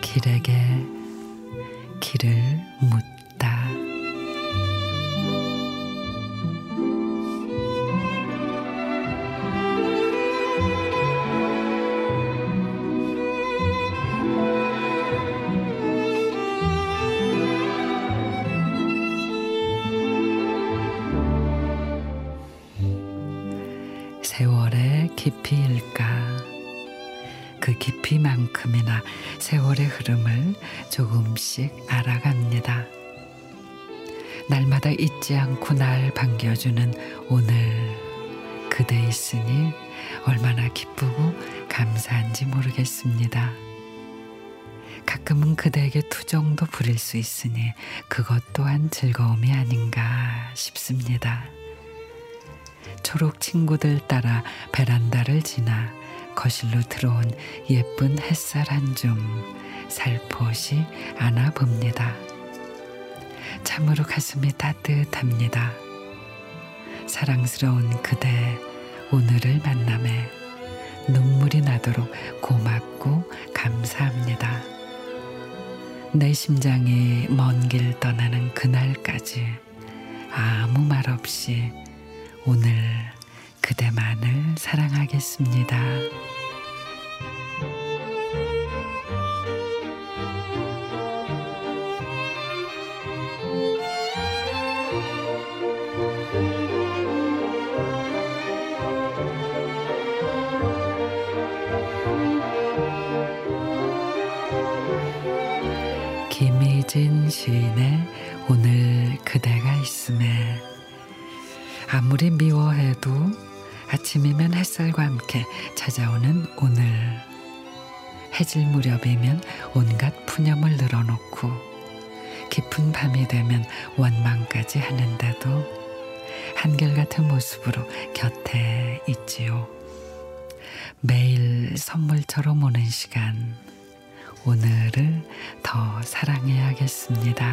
길에게 길을 묻다. 세월의 깊이일까? 그 깊이만큼이나 세월의 흐름을 조금씩 알아갑니다. 날마다 잊지 않고 날 반겨주는 오늘 그대 있으니 얼마나 기쁘고 감사한지 모르겠습니다. 가끔은 그대에게 투정도 부릴 수 있으니 그것 또한 즐거움이 아닌가 싶습니다. 초록 친구들 따라 베란다를 지나 거실로 들어온 예쁜 햇살 한 줌 살포시 안아봅니다. 참으로 가슴이 따뜻합니다. 사랑스러운 그대 오늘을 만남에 눈물이 나도록 고맙고 감사합니다. 내 심장이 먼 길 떠나는 그날까지 아무 말 없이 오늘 그대만을 사랑하겠습니다. 김희진 시인의 오늘 그대가 있음에 아무리 미워해도 아침이면 햇살과 함께 찾아오는 오늘 해질 무렵이면 온갖 푸념을 늘어놓고 깊은 밤이 되면 원망까지 하는데도 한결같은 모습으로 곁에 있지요. 매일 선물처럼 오는 시간 오늘을 더 사랑해야겠습니다.